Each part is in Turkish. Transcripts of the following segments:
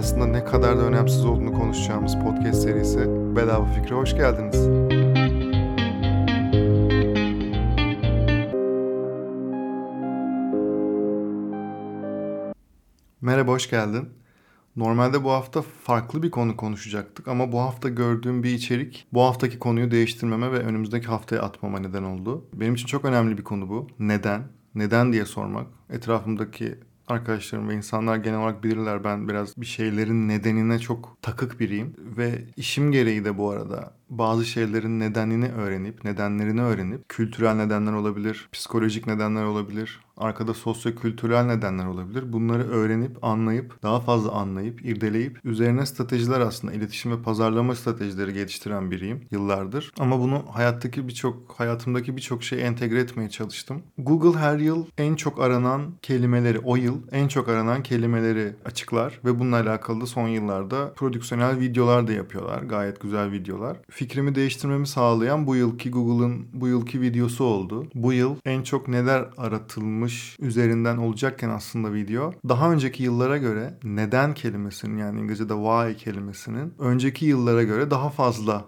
aslında ne kadar da önemsiz olduğunu konuşacağımız podcast serisi Bedava Fikre hoş geldiniz. Merhaba, hoş geldin. Normalde bu hafta farklı bir konu konuşacaktık ama bu hafta gördüğüm bir içerik bu haftaki konuyu değiştirmeme ve önümüzdeki haftaya atmama neden oldu. Benim için çok önemli bir konu bu. Neden? Neden diye sormak. Etrafımdaki arkadaşlarım ve insanlar genel olarak bilirler. Ben biraz bir şeylerin nedenine çok takık biriyim. Ve işim gereği de bu arada bazı şeylerin nedenini öğrenip, nedenlerini öğrenip kültürel nedenler olabilir, psikolojik nedenler olabilir, arkada sosyo-kültürel nedenler olabilir. Bunları öğrenip, anlayıp, daha fazla anlayıp, irdeleyip üzerine stratejiler aslında iletişim ve pazarlama stratejileri geliştiren biriyim yıllardır. Ama bunu hayattaki birçok, hayatımdaki birçok şeyi entegre etmeye çalıştım. Google her yıl en çok aranan kelimeleri, o yıl en çok aranan kelimeleri açıklar ve bununla alakalı da son yıllarda prodüksiyonel videolar da yapıyorlar. Gayet güzel videolar fikrimi değiştirmemi sağlayan bu yılki Google'ın bu yılki videosu oldu. Bu yıl en çok neler aratılmış üzerinden olacakken aslında video. Daha önceki yıllara göre neden kelimesinin yani İngilizce'de why kelimesinin önceki yıllara göre daha fazla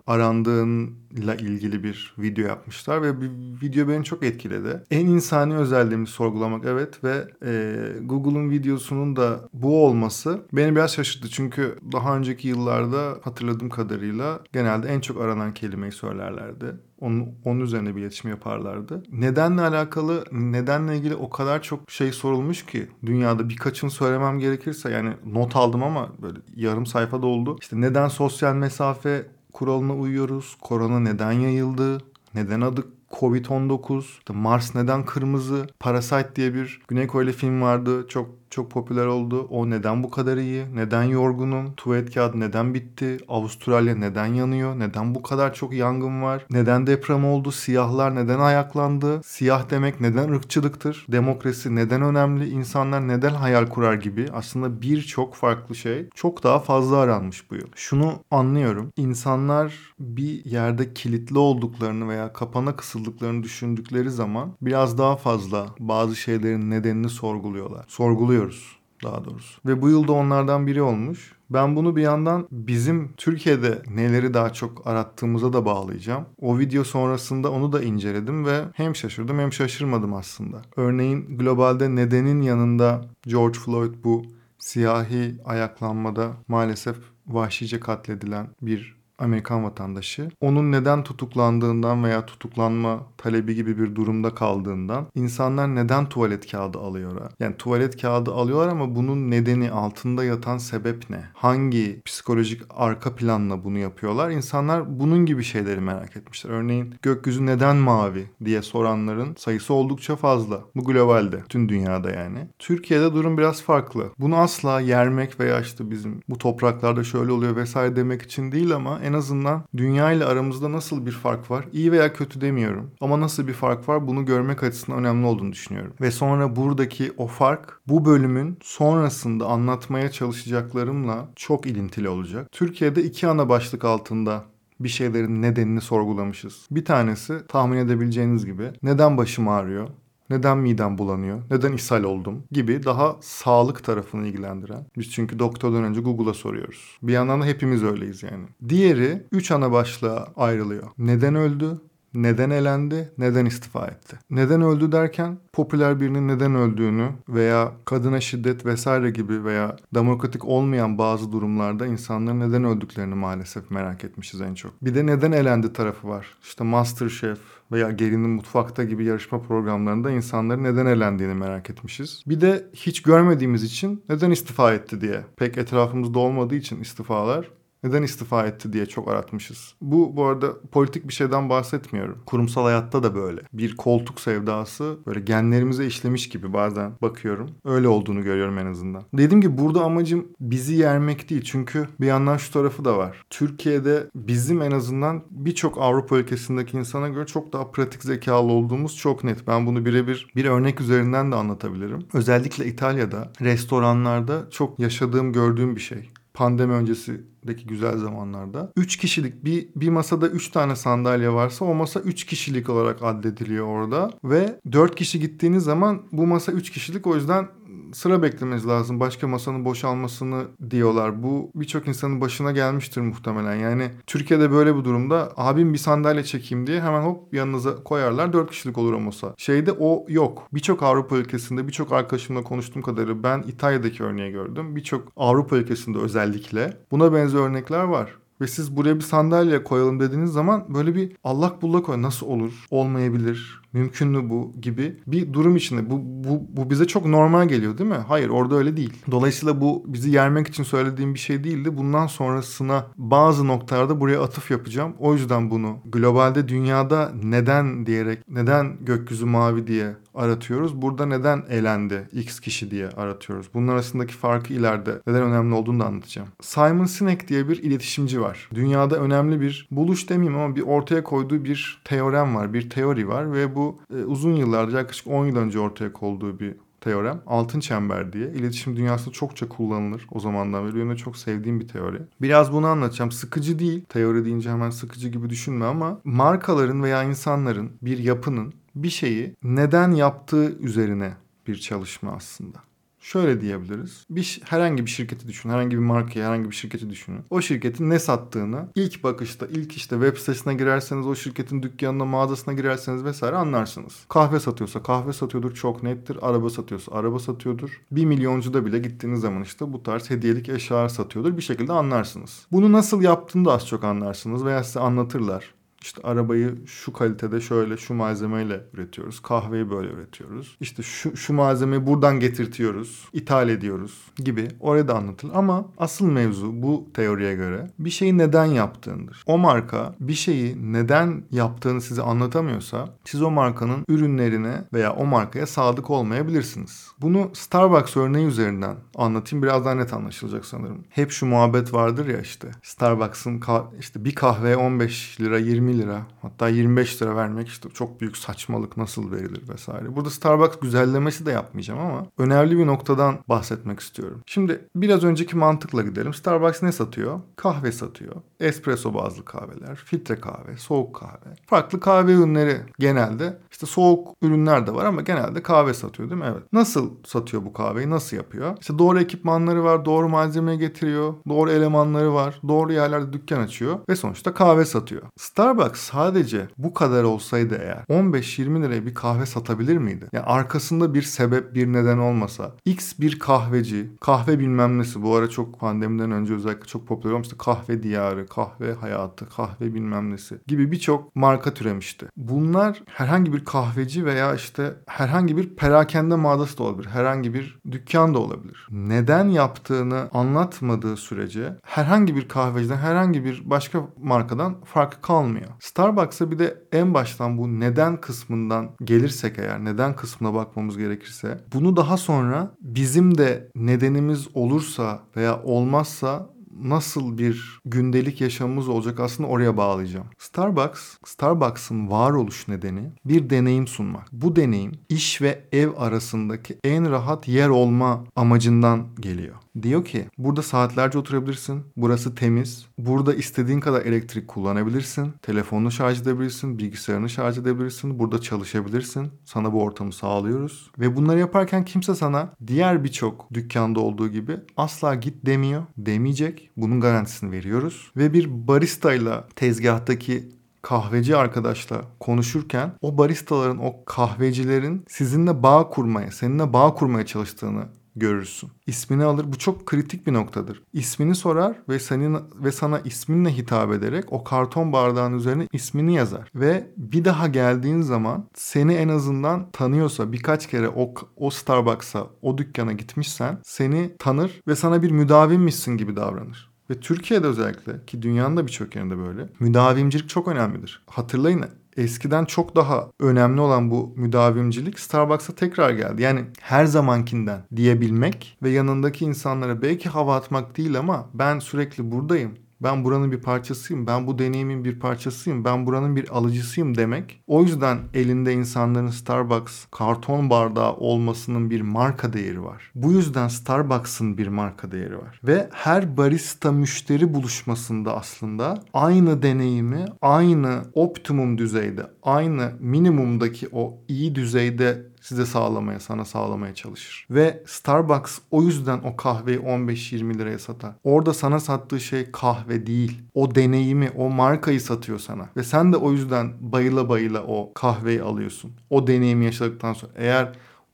arandığıyla ilgili bir video yapmışlar ve bir video beni çok etkiledi. En insani özelliğimi sorgulamak evet ve e, Google'un videosunun da bu olması beni biraz şaşırttı. Çünkü daha önceki yıllarda hatırladığım kadarıyla genelde en çok aranan kelimeyi söylerlerdi. Onun, onun üzerine bir iletişim yaparlardı. Nedenle alakalı, nedenle ilgili o kadar çok şey sorulmuş ki dünyada birkaçını söylemem gerekirse yani not aldım ama böyle yarım sayfada oldu. İşte neden sosyal mesafe kuralına uyuyoruz? Korona neden yayıldı? Neden adı Covid-19? İşte Mars neden kırmızı? Parasite diye bir Güney Koreli film vardı. Çok çok popüler oldu. O neden bu kadar iyi? Neden yorgunum? Tuvalet kağıdı neden bitti? Avustralya neden yanıyor? Neden bu kadar çok yangın var? Neden deprem oldu? Siyahlar neden ayaklandı? Siyah demek neden ırkçılıktır? Demokrasi neden önemli? İnsanlar neden hayal kurar gibi aslında birçok farklı şey çok daha fazla aranmış bu yıl. Şunu anlıyorum. İnsanlar bir yerde kilitli olduklarını veya kapana kısıldıklarını düşündükleri zaman biraz daha fazla bazı şeylerin nedenini sorguluyorlar. Sorguluyor görüyoruz daha doğrusu. Ve bu yılda onlardan biri olmuş. Ben bunu bir yandan bizim Türkiye'de neleri daha çok arattığımıza da bağlayacağım. O video sonrasında onu da inceledim ve hem şaşırdım hem şaşırmadım aslında. Örneğin globalde nedenin yanında George Floyd bu siyahi ayaklanmada maalesef vahşice katledilen bir Amerikan vatandaşı onun neden tutuklandığından veya tutuklanma talebi gibi bir durumda kaldığından insanlar neden tuvalet kağıdı alıyorlar? Yani tuvalet kağıdı alıyorlar ama bunun nedeni altında yatan sebep ne? Hangi psikolojik arka planla bunu yapıyorlar? İnsanlar bunun gibi şeyleri merak etmişler. Örneğin gökyüzü neden mavi diye soranların sayısı oldukça fazla. Bu globalde, tüm dünyada yani. Türkiye'de durum biraz farklı. Bunu asla yermek veya işte bizim bu topraklarda şöyle oluyor vesaire demek için değil ama en azından dünya ile aramızda nasıl bir fark var? İyi veya kötü demiyorum. Ama nasıl bir fark var bunu görmek açısından önemli olduğunu düşünüyorum. Ve sonra buradaki o fark bu bölümün sonrasında anlatmaya çalışacaklarımla çok ilintili olacak. Türkiye'de iki ana başlık altında bir şeylerin nedenini sorgulamışız. Bir tanesi tahmin edebileceğiniz gibi neden başım ağrıyor? Neden midem bulanıyor? Neden ishal oldum? Gibi daha sağlık tarafını ilgilendiren. Biz çünkü doktordan önce Google'a soruyoruz. Bir yandan da hepimiz öyleyiz yani. Diğeri 3 ana başlığa ayrılıyor. Neden öldü? Neden elendi, neden istifa etti? Neden öldü derken popüler birinin neden öldüğünü veya kadına şiddet vesaire gibi veya demokratik olmayan bazı durumlarda insanların neden öldüklerini maalesef merak etmişiz en çok. Bir de neden elendi tarafı var. İşte Masterchef veya Gelinin Mutfakta gibi yarışma programlarında insanların neden elendiğini merak etmişiz. Bir de hiç görmediğimiz için neden istifa etti diye. Pek etrafımızda olmadığı için istifalar neden istifa etti diye çok aratmışız. Bu bu arada politik bir şeyden bahsetmiyorum. Kurumsal hayatta da böyle. Bir koltuk sevdası böyle genlerimize işlemiş gibi bazen bakıyorum. Öyle olduğunu görüyorum en azından. Dediğim gibi burada amacım bizi yermek değil. Çünkü bir yandan şu tarafı da var. Türkiye'de bizim en azından birçok Avrupa ülkesindeki insana göre çok daha pratik zekalı olduğumuz çok net. Ben bunu birebir bir örnek üzerinden de anlatabilirim. Özellikle İtalya'da restoranlarda çok yaşadığım gördüğüm bir şey pandemi öncesindeki güzel zamanlarda. 3 kişilik bir, bir masada 3 tane sandalye varsa o masa 3 kişilik olarak addediliyor orada. Ve 4 kişi gittiğiniz zaman bu masa 3 kişilik o yüzden sıra beklemeniz lazım. Başka masanın boşalmasını diyorlar. Bu birçok insanın başına gelmiştir muhtemelen. Yani Türkiye'de böyle bir durumda abim bir sandalye çekeyim diye hemen hop yanınıza koyarlar. 4 kişilik olur o masa. Şeyde o yok. Birçok Avrupa ülkesinde birçok arkadaşımla konuştuğum kadarıyla ben İtalya'daki örneği gördüm. Birçok Avrupa ülkesinde özellikle buna benzer örnekler var ve siz buraya bir sandalye koyalım dediğiniz zaman böyle bir allak bullak nasıl olur olmayabilir mümkün mü bu gibi bir durum içinde. Bu, bu, bu bize çok normal geliyor değil mi? Hayır orada öyle değil. Dolayısıyla bu bizi yermek için söylediğim bir şey değildi. Bundan sonrasına bazı noktalarda buraya atıf yapacağım. O yüzden bunu globalde dünyada neden diyerek neden gökyüzü mavi diye aratıyoruz. Burada neden elendi X kişi diye aratıyoruz. Bunun arasındaki farkı ileride neden önemli olduğunu da anlatacağım. Simon Sinek diye bir iletişimci var. Dünyada önemli bir buluş demeyeyim ama bir ortaya koyduğu bir teorem var, bir teori var ve bu e, uzun yıllardır yaklaşık 10 yıl önce ortaya konduğu bir teorem. Altın çember diye. İletişim dünyasında çokça kullanılır o zamandan beri. Benim çok sevdiğim bir teori. Biraz bunu anlatacağım. Sıkıcı değil. Teori deyince hemen sıkıcı gibi düşünme ama markaların veya insanların bir yapının bir şeyi neden yaptığı üzerine bir çalışma aslında. Şöyle diyebiliriz. Bir herhangi bir şirketi düşünün, herhangi bir markayı, herhangi bir şirketi düşünün. O şirketin ne sattığını ilk bakışta, ilk işte web sitesine girerseniz, o şirketin dükkanına, mağazasına girerseniz vesaire anlarsınız. Kahve satıyorsa kahve satıyordur, çok nettir. Araba satıyorsa araba satıyordur. Bir milyoncuda bile gittiğiniz zaman işte bu tarz hediyelik eşyalar satıyordur. Bir şekilde anlarsınız. Bunu nasıl yaptığını da az çok anlarsınız veya size anlatırlar. İşte arabayı şu kalitede şöyle şu malzemeyle üretiyoruz. Kahveyi böyle üretiyoruz. İşte şu, şu malzemeyi buradan getirtiyoruz. ithal ediyoruz gibi. Oraya da anlatılır. Ama asıl mevzu bu teoriye göre bir şeyi neden yaptığındır. O marka bir şeyi neden yaptığını size anlatamıyorsa siz o markanın ürünlerine veya o markaya sadık olmayabilirsiniz. Bunu Starbucks örneği üzerinden anlatayım. Biraz daha net anlaşılacak sanırım. Hep şu muhabbet vardır ya işte. Starbucks'ın işte bir kahve 15 lira 20 20 lira hatta 25 lira vermek işte çok büyük saçmalık nasıl verilir vesaire. Burada Starbucks güzellemesi de yapmayacağım ama önemli bir noktadan bahsetmek istiyorum. Şimdi biraz önceki mantıkla gidelim. Starbucks ne satıyor? Kahve satıyor. Espresso bazlı kahveler, filtre kahve, soğuk kahve. Farklı kahve ürünleri genelde işte soğuk ürünler de var ama genelde kahve satıyor değil mi? Evet. Nasıl satıyor bu kahveyi? Nasıl yapıyor? İşte doğru ekipmanları var, doğru malzemeyi getiriyor, doğru elemanları var, doğru yerlerde dükkan açıyor ve sonuçta kahve satıyor. Starbucks Starbucks sadece bu kadar olsaydı eğer 15-20 liraya bir kahve satabilir miydi? Yani arkasında bir sebep bir neden olmasa X bir kahveci kahve bilmem nesi bu ara çok pandemiden önce özellikle çok popüler olmuştu. Kahve diyarı, kahve hayatı, kahve bilmem nesi gibi birçok marka türemişti. Bunlar herhangi bir kahveci veya işte herhangi bir perakende mağazası da olabilir. Herhangi bir dükkan da olabilir. Neden yaptığını anlatmadığı sürece herhangi bir kahveciden herhangi bir başka markadan farkı kalmıyor. Starbucks'a bir de en baştan bu neden kısmından gelirsek eğer neden kısmına bakmamız gerekirse bunu daha sonra bizim de nedenimiz olursa veya olmazsa nasıl bir gündelik yaşamımız olacak aslında oraya bağlayacağım. Starbucks, Starbucks'ın varoluş nedeni bir deneyim sunmak. Bu deneyim iş ve ev arasındaki en rahat yer olma amacından geliyor. Diyor ki burada saatlerce oturabilirsin. Burası temiz. Burada istediğin kadar elektrik kullanabilirsin. Telefonunu şarj edebilirsin. Bilgisayarını şarj edebilirsin. Burada çalışabilirsin. Sana bu ortamı sağlıyoruz. Ve bunları yaparken kimse sana diğer birçok dükkanda olduğu gibi asla git demiyor. Demeyecek. Bunun garantisini veriyoruz. Ve bir barista ile tezgahtaki kahveci arkadaşla konuşurken o baristaların, o kahvecilerin sizinle bağ kurmaya, seninle bağ kurmaya çalıştığını görürsün. İsmini alır. Bu çok kritik bir noktadır. İsmini sorar ve senin ve sana isminle hitap ederek o karton bardağın üzerine ismini yazar. Ve bir daha geldiğin zaman seni en azından tanıyorsa birkaç kere o, o Starbucks'a, o dükkana gitmişsen seni tanır ve sana bir müdavimmişsin gibi davranır. Ve Türkiye'de özellikle ki dünyanın da birçok yerinde böyle müdavimcilik çok önemlidir. Hatırlayın eskiden çok daha önemli olan bu müdavimcilik Starbucks'a tekrar geldi. Yani her zamankinden diyebilmek ve yanındaki insanlara belki hava atmak değil ama ben sürekli buradayım. Ben buranın bir parçasıyım. Ben bu deneyimin bir parçasıyım. Ben buranın bir alıcısıyım demek. O yüzden elinde insanların Starbucks karton bardağı olmasının bir marka değeri var. Bu yüzden Starbucks'ın bir marka değeri var. Ve her barista müşteri buluşmasında aslında aynı deneyimi aynı optimum düzeyde, aynı minimumdaki o iyi düzeyde size sağlamaya, sana sağlamaya çalışır. Ve Starbucks o yüzden o kahveyi 15-20 liraya satar. Orada sana sattığı şey kahve değil. O deneyimi, o markayı satıyor sana. Ve sen de o yüzden bayıla bayıla o kahveyi alıyorsun. O deneyimi yaşadıktan sonra. Eğer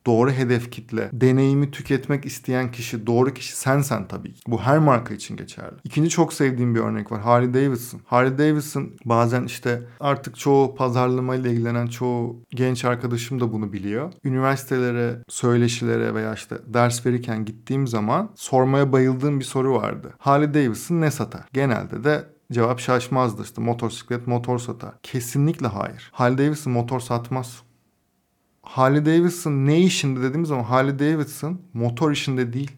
doğru hedef kitle, deneyimi tüketmek isteyen kişi, doğru kişi sensen tabii ki. Bu her marka için geçerli. İkinci çok sevdiğim bir örnek var. Harley Davidson. Harley Davidson bazen işte artık çoğu pazarlamayla ilgilenen çoğu genç arkadaşım da bunu biliyor. Üniversitelere, söyleşilere veya işte ders verirken gittiğim zaman sormaya bayıldığım bir soru vardı. Harley Davidson ne satar? Genelde de Cevap şaşmazdı işte motosiklet motor satar. Kesinlikle hayır. Harley Davidson motor satmaz. Harley Davidson ne işinde dediğimiz zaman Harley Davidson motor işinde değil.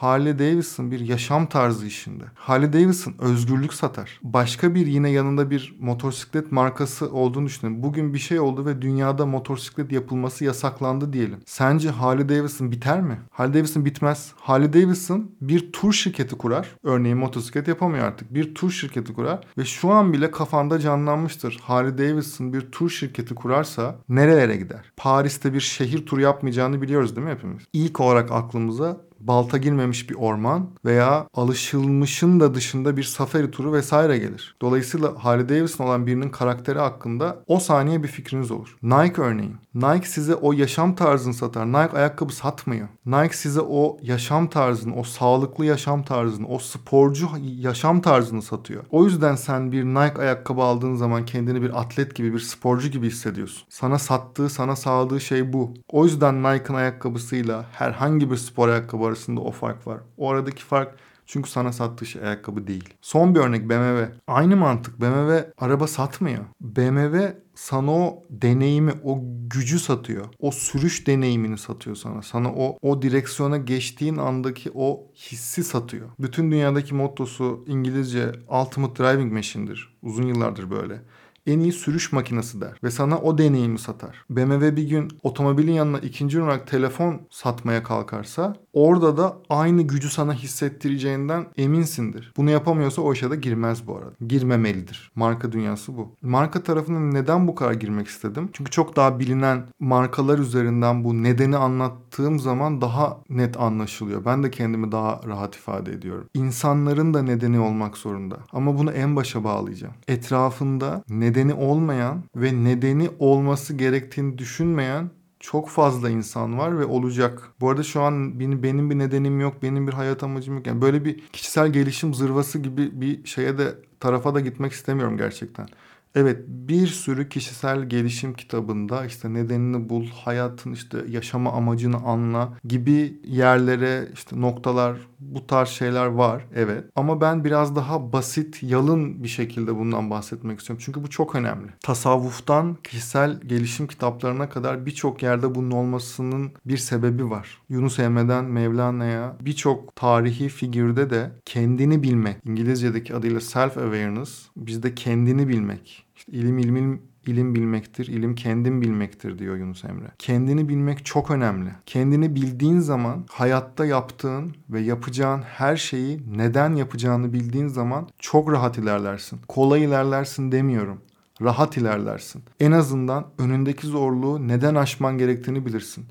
Harley Davidson bir yaşam tarzı işinde. Harley Davidson özgürlük satar. Başka bir yine yanında bir motosiklet markası olduğunu düşünün. Bugün bir şey oldu ve dünyada motosiklet yapılması yasaklandı diyelim. Sence Harley Davidson biter mi? Harley Davidson bitmez. Harley Davidson bir tur şirketi kurar. Örneğin motosiklet yapamıyor artık. Bir tur şirketi kurar ve şu an bile kafanda canlanmıştır. Harley Davidson bir tur şirketi kurarsa nerelere gider? Paris'te bir şehir turu yapmayacağını biliyoruz değil mi hepimiz? İlk olarak aklımıza balta girmemiş bir orman veya alışılmışın da dışında bir safari turu vesaire gelir. Dolayısıyla Harley Davidson olan birinin karakteri hakkında o saniye bir fikriniz olur. Nike örneğin. Nike size o yaşam tarzını satar. Nike ayakkabı satmıyor. Nike size o yaşam tarzını, o sağlıklı yaşam tarzını, o sporcu yaşam tarzını satıyor. O yüzden sen bir Nike ayakkabı aldığın zaman kendini bir atlet gibi, bir sporcu gibi hissediyorsun. Sana sattığı, sana sağladığı şey bu. O yüzden Nike'ın ayakkabısıyla herhangi bir spor ayakkabı arasında o fark var. O aradaki fark çünkü sana sattığı şey ayakkabı değil. Son bir örnek BMW. Aynı mantık. BMW araba satmıyor. BMW sana o deneyimi, o gücü satıyor. O sürüş deneyimini satıyor sana. Sana o o direksiyona geçtiğin andaki o hissi satıyor. Bütün dünyadaki mottosu İngilizce Ultimate Driving Machine'dir. Uzun yıllardır böyle en iyi sürüş makinesi der ve sana o deneyimi satar. BMW bir gün otomobilin yanına ikinci olarak telefon satmaya kalkarsa orada da aynı gücü sana hissettireceğinden eminsindir. Bunu yapamıyorsa o işe de girmez bu arada. Girmemelidir. Marka dünyası bu. Marka tarafına neden bu kadar girmek istedim? Çünkü çok daha bilinen markalar üzerinden bu nedeni anlattığım zaman daha net anlaşılıyor. Ben de kendimi daha rahat ifade ediyorum. İnsanların da nedeni olmak zorunda. Ama bunu en başa bağlayacağım. Etrafında nedeni olmayan ve nedeni olması gerektiğini düşünmeyen çok fazla insan var ve olacak. Bu arada şu an benim, bir nedenim yok, benim bir hayat amacım yok. Yani böyle bir kişisel gelişim zırvası gibi bir şeye de tarafa da gitmek istemiyorum gerçekten. Evet bir sürü kişisel gelişim kitabında işte nedenini bul, hayatın işte yaşama amacını anla gibi yerlere işte noktalar bu tarz şeyler var evet. Ama ben biraz daha basit, yalın bir şekilde bundan bahsetmek istiyorum. Çünkü bu çok önemli. Tasavvuftan kişisel gelişim kitaplarına kadar birçok yerde bunun olmasının bir sebebi var. Yunus Emre'den Mevlana'ya birçok tarihi figürde de kendini bilmek, İngilizce'deki adıyla self awareness, bizde kendini bilmek. İşte ilim ilmin ilim bilmektir, ilim kendin bilmektir diyor Yunus Emre. Kendini bilmek çok önemli. Kendini bildiğin zaman hayatta yaptığın ve yapacağın her şeyi neden yapacağını bildiğin zaman çok rahat ilerlersin. Kolay ilerlersin demiyorum rahat ilerlersin. En azından önündeki zorluğu neden aşman gerektiğini bilirsin.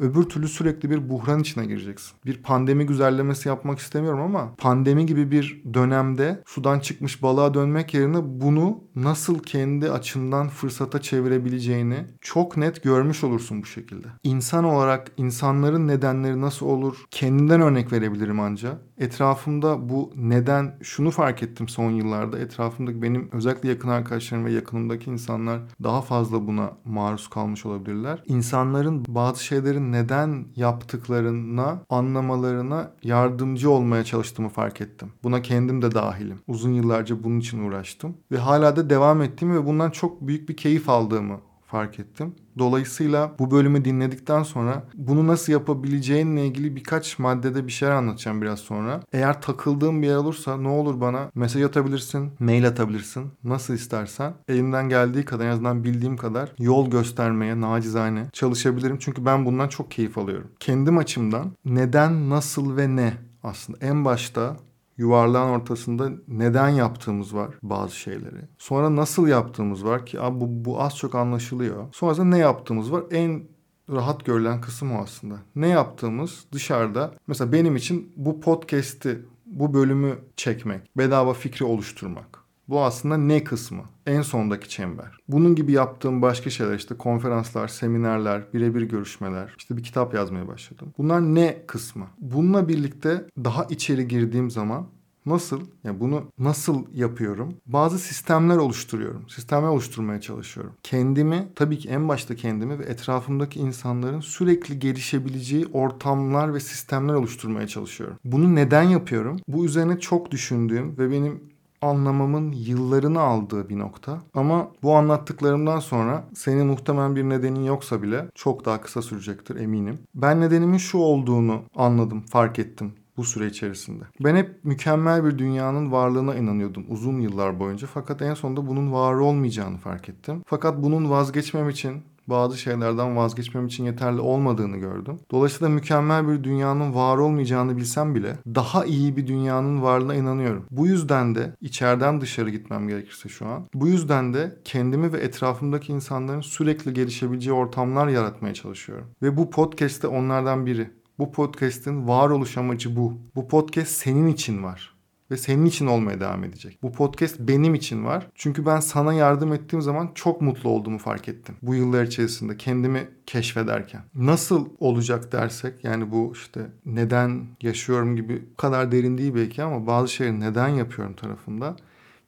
Öbür türlü sürekli bir buhran içine gireceksin. Bir pandemi güzellemesi yapmak istemiyorum ama pandemi gibi bir dönemde sudan çıkmış balığa dönmek yerine bunu nasıl kendi açından fırsata çevirebileceğini çok net görmüş olursun bu şekilde. İnsan olarak insanların nedenleri nasıl olur? Kendinden örnek verebilirim ancak. Etrafımda bu neden şunu fark ettim son yıllarda. Etrafımdaki benim özellikle yakın arkadaşlarım ve yakınımdaki insanlar daha fazla buna maruz kalmış olabilirler. İnsanların bazı şeylerin neden yaptıklarına anlamalarına yardımcı olmaya çalıştığımı fark ettim. Buna kendim de dahilim. Uzun yıllarca bunun için uğraştım ve hala da devam ettiğimi ve bundan çok büyük bir keyif aldığımı fark ettim. Dolayısıyla bu bölümü dinledikten sonra bunu nasıl yapabileceğinle ilgili birkaç maddede bir şeyler anlatacağım biraz sonra. Eğer takıldığım bir yer olursa ne olur bana mesaj atabilirsin, mail atabilirsin. Nasıl istersen. Elimden geldiği kadar en azından bildiğim kadar yol göstermeye nacizane çalışabilirim. Çünkü ben bundan çok keyif alıyorum. Kendim açımdan neden, nasıl ve ne aslında en başta yuvarlağın ortasında neden yaptığımız var bazı şeyleri. Sonra nasıl yaptığımız var ki abi bu, bu az çok anlaşılıyor. Sonrasında ne yaptığımız var. En rahat görülen kısım o aslında. Ne yaptığımız dışarıda mesela benim için bu podcast'i bu bölümü çekmek, bedava fikri oluşturmak. Bu aslında ne kısmı? En sondaki çember. Bunun gibi yaptığım başka şeyler işte konferanslar, seminerler, birebir görüşmeler, işte bir kitap yazmaya başladım. Bunlar ne kısmı? Bununla birlikte daha içeri girdiğim zaman Nasıl? Yani bunu nasıl yapıyorum? Bazı sistemler oluşturuyorum. Sistemler oluşturmaya çalışıyorum. Kendimi, tabii ki en başta kendimi ve etrafımdaki insanların sürekli gelişebileceği ortamlar ve sistemler oluşturmaya çalışıyorum. Bunu neden yapıyorum? Bu üzerine çok düşündüğüm ve benim anlamamın yıllarını aldığı bir nokta. Ama bu anlattıklarımdan sonra senin muhtemelen bir nedenin yoksa bile çok daha kısa sürecektir eminim. Ben nedenimin şu olduğunu anladım, fark ettim bu süre içerisinde. Ben hep mükemmel bir dünyanın varlığına inanıyordum uzun yıllar boyunca. Fakat en sonunda bunun var olmayacağını fark ettim. Fakat bunun vazgeçmem için bazı şeylerden vazgeçmem için yeterli olmadığını gördüm. Dolayısıyla mükemmel bir dünyanın var olmayacağını bilsem bile daha iyi bir dünyanın varlığına inanıyorum. Bu yüzden de içeriden dışarı gitmem gerekirse şu an. Bu yüzden de kendimi ve etrafımdaki insanların sürekli gelişebileceği ortamlar yaratmaya çalışıyorum. Ve bu podcast de onlardan biri. Bu podcast'in varoluş amacı bu. Bu podcast senin için var ve senin için olmaya devam edecek. Bu podcast benim için var. Çünkü ben sana yardım ettiğim zaman çok mutlu olduğumu fark ettim. Bu yıllar içerisinde kendimi keşfederken. Nasıl olacak dersek yani bu işte neden yaşıyorum gibi bu kadar derin değil belki ama bazı şeyleri neden yapıyorum tarafında.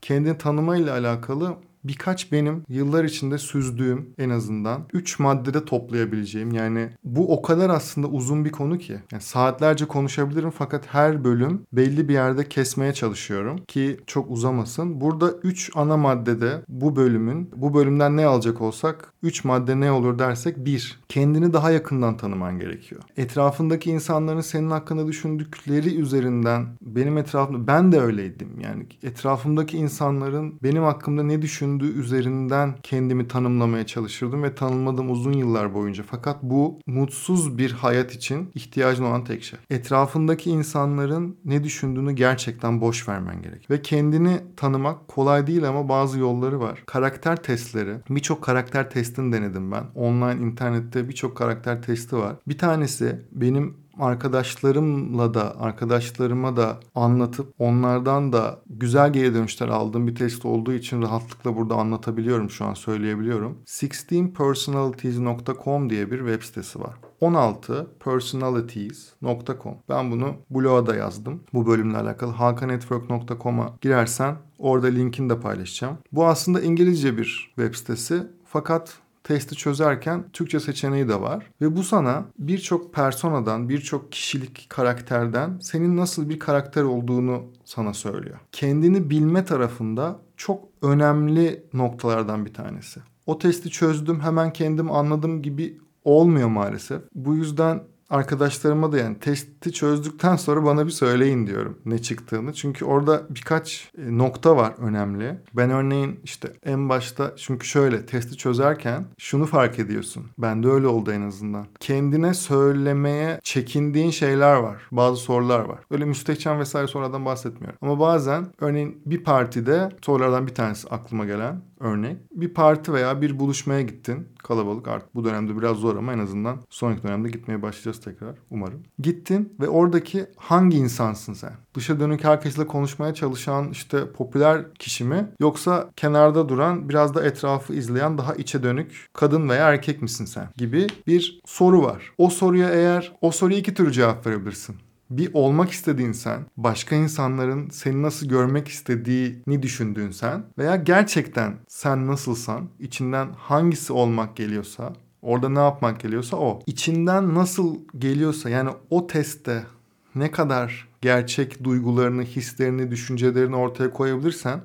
Kendini tanımayla alakalı birkaç benim yıllar içinde süzdüğüm en azından 3 maddede toplayabileceğim yani bu o kadar aslında uzun bir konu ki yani saatlerce konuşabilirim fakat her bölüm belli bir yerde kesmeye çalışıyorum ki çok uzamasın. Burada 3 ana maddede bu bölümün bu bölümden ne alacak olsak 3 madde ne olur dersek 1. Kendini daha yakından tanıman gerekiyor. Etrafındaki insanların senin hakkında düşündükleri üzerinden benim etrafımda ben de öyleydim. Yani etrafımdaki insanların benim hakkımda ne düşündüğü üzerinden kendimi tanımlamaya çalışırdım ve tanımladım uzun yıllar boyunca. Fakat bu mutsuz bir hayat için ihtiyacın olan tek şey. Etrafındaki insanların ne düşündüğünü gerçekten boş vermen gerek. Ve kendini tanımak kolay değil ama bazı yolları var. Karakter testleri, birçok karakter testini denedim ben. Online internette birçok karakter testi var. Bir tanesi benim arkadaşlarımla da arkadaşlarıma da anlatıp onlardan da güzel geri dönüşler aldığım bir test olduğu için rahatlıkla burada anlatabiliyorum şu an söyleyebiliyorum. 16personalities.com diye bir web sitesi var. 16personalities.com. Ben bunu bloğa da yazdım. Bu bölümle alakalı hakanetwork.com'a girersen orada linkini de paylaşacağım. Bu aslında İngilizce bir web sitesi fakat testi çözerken Türkçe seçeneği de var. Ve bu sana birçok personadan, birçok kişilik karakterden senin nasıl bir karakter olduğunu sana söylüyor. Kendini bilme tarafında çok önemli noktalardan bir tanesi. O testi çözdüm hemen kendim anladım gibi olmuyor maalesef. Bu yüzden arkadaşlarıma da yani testi çözdükten sonra bana bir söyleyin diyorum ne çıktığını. Çünkü orada birkaç e, nokta var önemli. Ben örneğin işte en başta çünkü şöyle testi çözerken şunu fark ediyorsun. Ben de öyle oldu en azından. Kendine söylemeye çekindiğin şeyler var. Bazı sorular var. Öyle müstehcen vesaire sorulardan bahsetmiyorum. Ama bazen örneğin bir partide sorulardan bir tanesi aklıma gelen örnek. Bir parti veya bir buluşmaya gittin. Kalabalık artık bu dönemde biraz zor ama en azından sonraki dönemde gitmeye başlayacağız tekrar umarım. Gittin ve oradaki hangi insansın sen? Dışa dönük herkesle konuşmaya çalışan işte popüler kişi mi? Yoksa kenarda duran biraz da etrafı izleyen daha içe dönük kadın veya erkek misin sen? Gibi bir soru var. O soruya eğer o soruya iki türlü cevap verebilirsin bir olmak istediğin sen, başka insanların seni nasıl görmek istediğini düşündüğün sen veya gerçekten sen nasılsan, içinden hangisi olmak geliyorsa, orada ne yapmak geliyorsa o. İçinden nasıl geliyorsa yani o testte ne kadar gerçek duygularını, hislerini, düşüncelerini ortaya koyabilirsen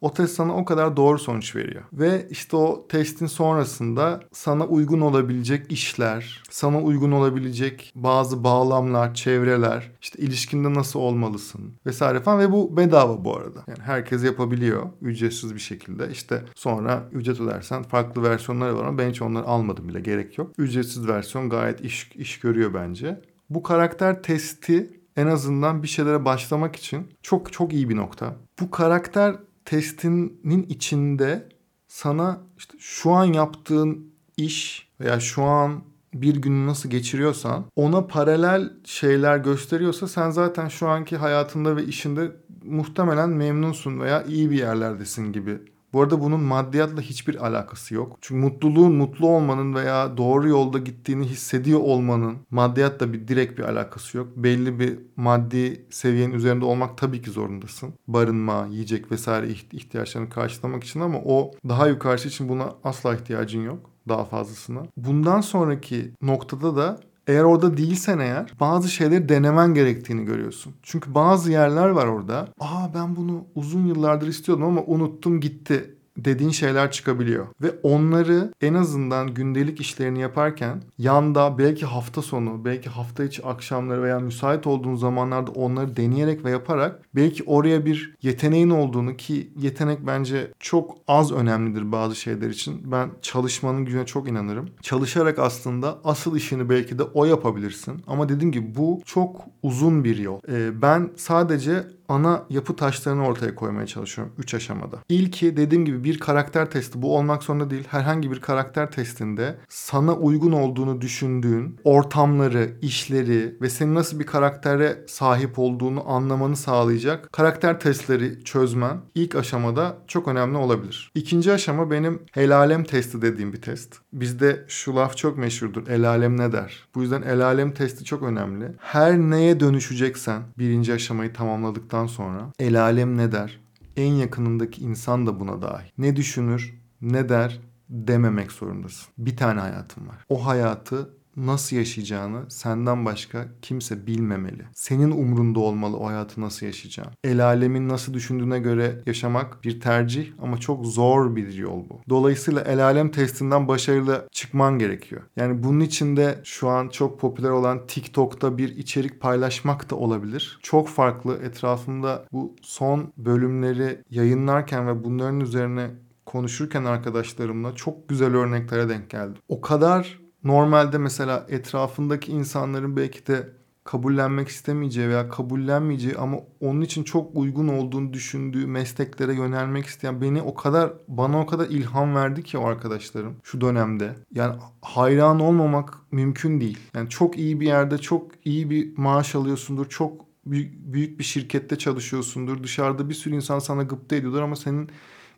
o test sana o kadar doğru sonuç veriyor. Ve işte o testin sonrasında sana uygun olabilecek işler, sana uygun olabilecek bazı bağlamlar, çevreler, işte ilişkinde nasıl olmalısın vesaire falan ve bu bedava bu arada. Yani herkes yapabiliyor ücretsiz bir şekilde. İşte sonra ücret ödersen farklı versiyonları var ama ben hiç onları almadım bile gerek yok. Ücretsiz versiyon gayet iş, iş görüyor bence. Bu karakter testi en azından bir şeylere başlamak için çok çok iyi bir nokta. Bu karakter testinin içinde sana işte şu an yaptığın iş veya şu an bir günü nasıl geçiriyorsan ona paralel şeyler gösteriyorsa sen zaten şu anki hayatında ve işinde muhtemelen memnunsun veya iyi bir yerlerdesin gibi bu arada bunun maddiyatla hiçbir alakası yok. Çünkü mutluluğun mutlu olmanın veya doğru yolda gittiğini hissediyor olmanın maddiyatla bir direkt bir alakası yok. Belli bir maddi seviyenin üzerinde olmak tabii ki zorundasın. Barınma, yiyecek vesaire ihtiyaçlarını karşılamak için ama o daha yukarısı için buna asla ihtiyacın yok daha fazlasına. Bundan sonraki noktada da eğer orada değilsen eğer bazı şeyleri denemen gerektiğini görüyorsun. Çünkü bazı yerler var orada. Aa ben bunu uzun yıllardır istiyordum ama unuttum gitti dediğin şeyler çıkabiliyor. Ve onları en azından gündelik işlerini yaparken yanda belki hafta sonu, belki hafta içi akşamları veya müsait olduğun zamanlarda onları deneyerek ve yaparak belki oraya bir yeteneğin olduğunu ki yetenek bence çok az önemlidir bazı şeyler için. Ben çalışmanın gücüne çok inanırım. Çalışarak aslında asıl işini belki de o yapabilirsin. Ama dediğim gibi bu çok uzun bir yol. Ee, ben sadece ana yapı taşlarını ortaya koymaya çalışıyorum 3 aşamada. İlki dediğim gibi bir karakter testi. Bu olmak zorunda değil. Herhangi bir karakter testinde sana uygun olduğunu düşündüğün ortamları, işleri ve senin nasıl bir karaktere sahip olduğunu anlamanı sağlayacak karakter testleri çözmen ilk aşamada çok önemli olabilir. İkinci aşama benim el alem testi dediğim bir test. Bizde şu laf çok meşhurdur. El alem ne der? Bu yüzden el alem testi çok önemli. Her neye dönüşeceksen birinci aşamayı tamamladıktan olduktan sonra el alem ne der? En yakınındaki insan da buna dahil. Ne düşünür, ne der dememek zorundasın. Bir tane hayatın var. O hayatı nasıl yaşayacağını senden başka kimse bilmemeli. Senin umrunda olmalı o hayatı nasıl yaşayacağın. El alemin nasıl düşündüğüne göre yaşamak bir tercih ama çok zor bir yol bu. Dolayısıyla el alem testinden başarılı çıkman gerekiyor. Yani bunun içinde şu an çok popüler olan TikTok'ta bir içerik paylaşmak da olabilir. Çok farklı etrafımda bu son bölümleri yayınlarken ve bunların üzerine konuşurken arkadaşlarımla çok güzel örneklere denk geldim. O kadar normalde mesela etrafındaki insanların belki de kabullenmek istemeyeceği veya kabullenmeyeceği ama onun için çok uygun olduğunu düşündüğü mesleklere yönelmek isteyen beni o kadar bana o kadar ilham verdi ki o arkadaşlarım şu dönemde. Yani hayran olmamak mümkün değil. Yani çok iyi bir yerde çok iyi bir maaş alıyorsundur. Çok büyük, büyük bir şirkette çalışıyorsundur. Dışarıda bir sürü insan sana gıpta ediyorlar ama senin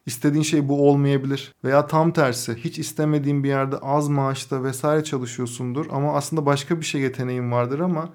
İstediğin şey bu olmayabilir. Veya tam tersi hiç istemediğin bir yerde az maaşta vesaire çalışıyorsundur ama aslında başka bir şey yeteneğin vardır ama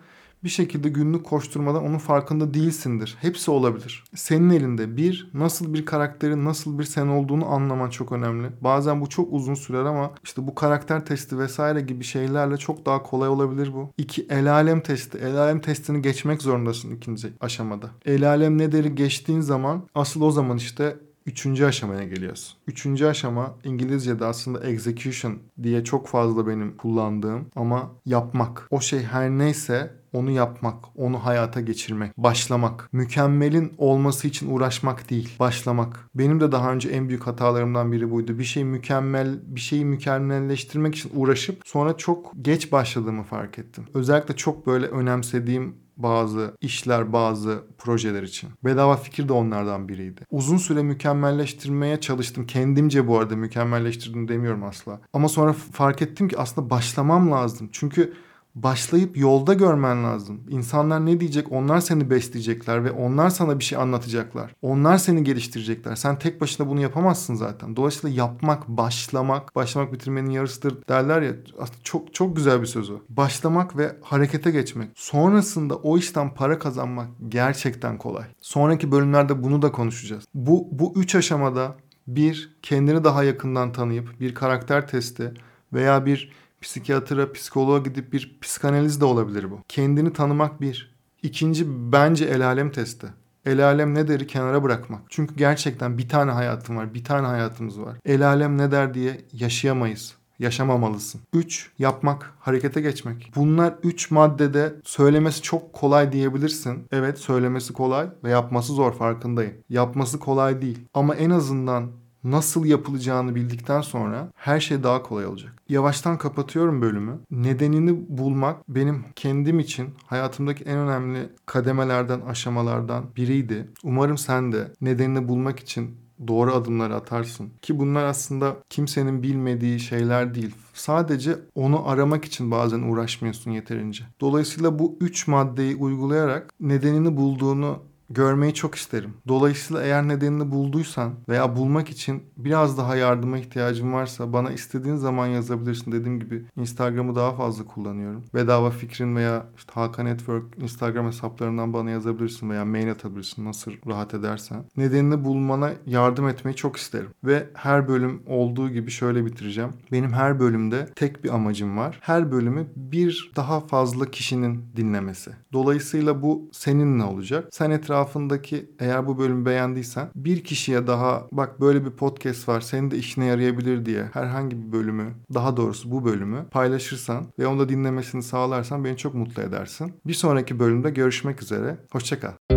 bir şekilde günlük koşturmadan onun farkında değilsindir. Hepsi olabilir. Senin elinde bir, nasıl bir karakterin, nasıl bir sen olduğunu anlaman çok önemli. Bazen bu çok uzun sürer ama işte bu karakter testi vesaire gibi şeylerle çok daha kolay olabilir bu. İki, el alem testi. El alem testini geçmek zorundasın ikinci aşamada. El alem ne deri geçtiğin zaman asıl o zaman işte Üçüncü aşamaya geliyoruz. Üçüncü aşama İngilizce'de aslında execution diye çok fazla benim kullandığım ama yapmak. O şey her neyse onu yapmak, onu hayata geçirmek, başlamak. Mükemmelin olması için uğraşmak değil, başlamak. Benim de daha önce en büyük hatalarımdan biri buydu. Bir şey mükemmel, bir şeyi mükemmelleştirmek için uğraşıp sonra çok geç başladığımı fark ettim. Özellikle çok böyle önemsediğim bazı işler, bazı projeler için. Bedava fikir de onlardan biriydi. Uzun süre mükemmelleştirmeye çalıştım. Kendimce bu arada mükemmelleştirdim demiyorum asla. Ama sonra fark ettim ki aslında başlamam lazım. Çünkü başlayıp yolda görmen lazım. İnsanlar ne diyecek? Onlar seni besleyecekler ve onlar sana bir şey anlatacaklar. Onlar seni geliştirecekler. Sen tek başına bunu yapamazsın zaten. Dolayısıyla yapmak, başlamak, başlamak bitirmenin yarısıdır derler ya. Aslında çok çok güzel bir söz o. Başlamak ve harekete geçmek. Sonrasında o işten para kazanmak gerçekten kolay. Sonraki bölümlerde bunu da konuşacağız. Bu bu üç aşamada bir kendini daha yakından tanıyıp bir karakter testi veya bir psikiyatra, psikoloğa gidip bir psikanaliz de olabilir bu. Kendini tanımak bir. İkinci bence el alem testi. El alem ne deri kenara bırakmak. Çünkü gerçekten bir tane hayatım var, bir tane hayatımız var. El alem ne der diye yaşayamayız. Yaşamamalısın. 3. Yapmak, harekete geçmek. Bunlar 3 maddede söylemesi çok kolay diyebilirsin. Evet söylemesi kolay ve yapması zor farkındayım. Yapması kolay değil. Ama en azından nasıl yapılacağını bildikten sonra her şey daha kolay olacak. Yavaştan kapatıyorum bölümü. Nedenini bulmak benim kendim için hayatımdaki en önemli kademelerden, aşamalardan biriydi. Umarım sen de nedenini bulmak için doğru adımları atarsın. Ki bunlar aslında kimsenin bilmediği şeyler değil. Sadece onu aramak için bazen uğraşmıyorsun yeterince. Dolayısıyla bu üç maddeyi uygulayarak nedenini bulduğunu görmeyi çok isterim. Dolayısıyla eğer nedenini bulduysan veya bulmak için biraz daha yardıma ihtiyacın varsa bana istediğin zaman yazabilirsin. Dediğim gibi Instagram'ı daha fazla kullanıyorum. Bedava fikrin veya işte Hakan Network Instagram hesaplarından bana yazabilirsin veya mail atabilirsin nasıl rahat edersen. Nedenini bulmana yardım etmeyi çok isterim. Ve her bölüm olduğu gibi şöyle bitireceğim. Benim her bölümde tek bir amacım var. Her bölümü bir daha fazla kişinin dinlemesi. Dolayısıyla bu seninle olacak. Sen etrafında etrafındaki eğer bu bölümü beğendiysen bir kişiye daha bak böyle bir podcast var senin de işine yarayabilir diye herhangi bir bölümü daha doğrusu bu bölümü paylaşırsan ve onu da dinlemesini sağlarsan beni çok mutlu edersin. Bir sonraki bölümde görüşmek üzere. Hoşçakal.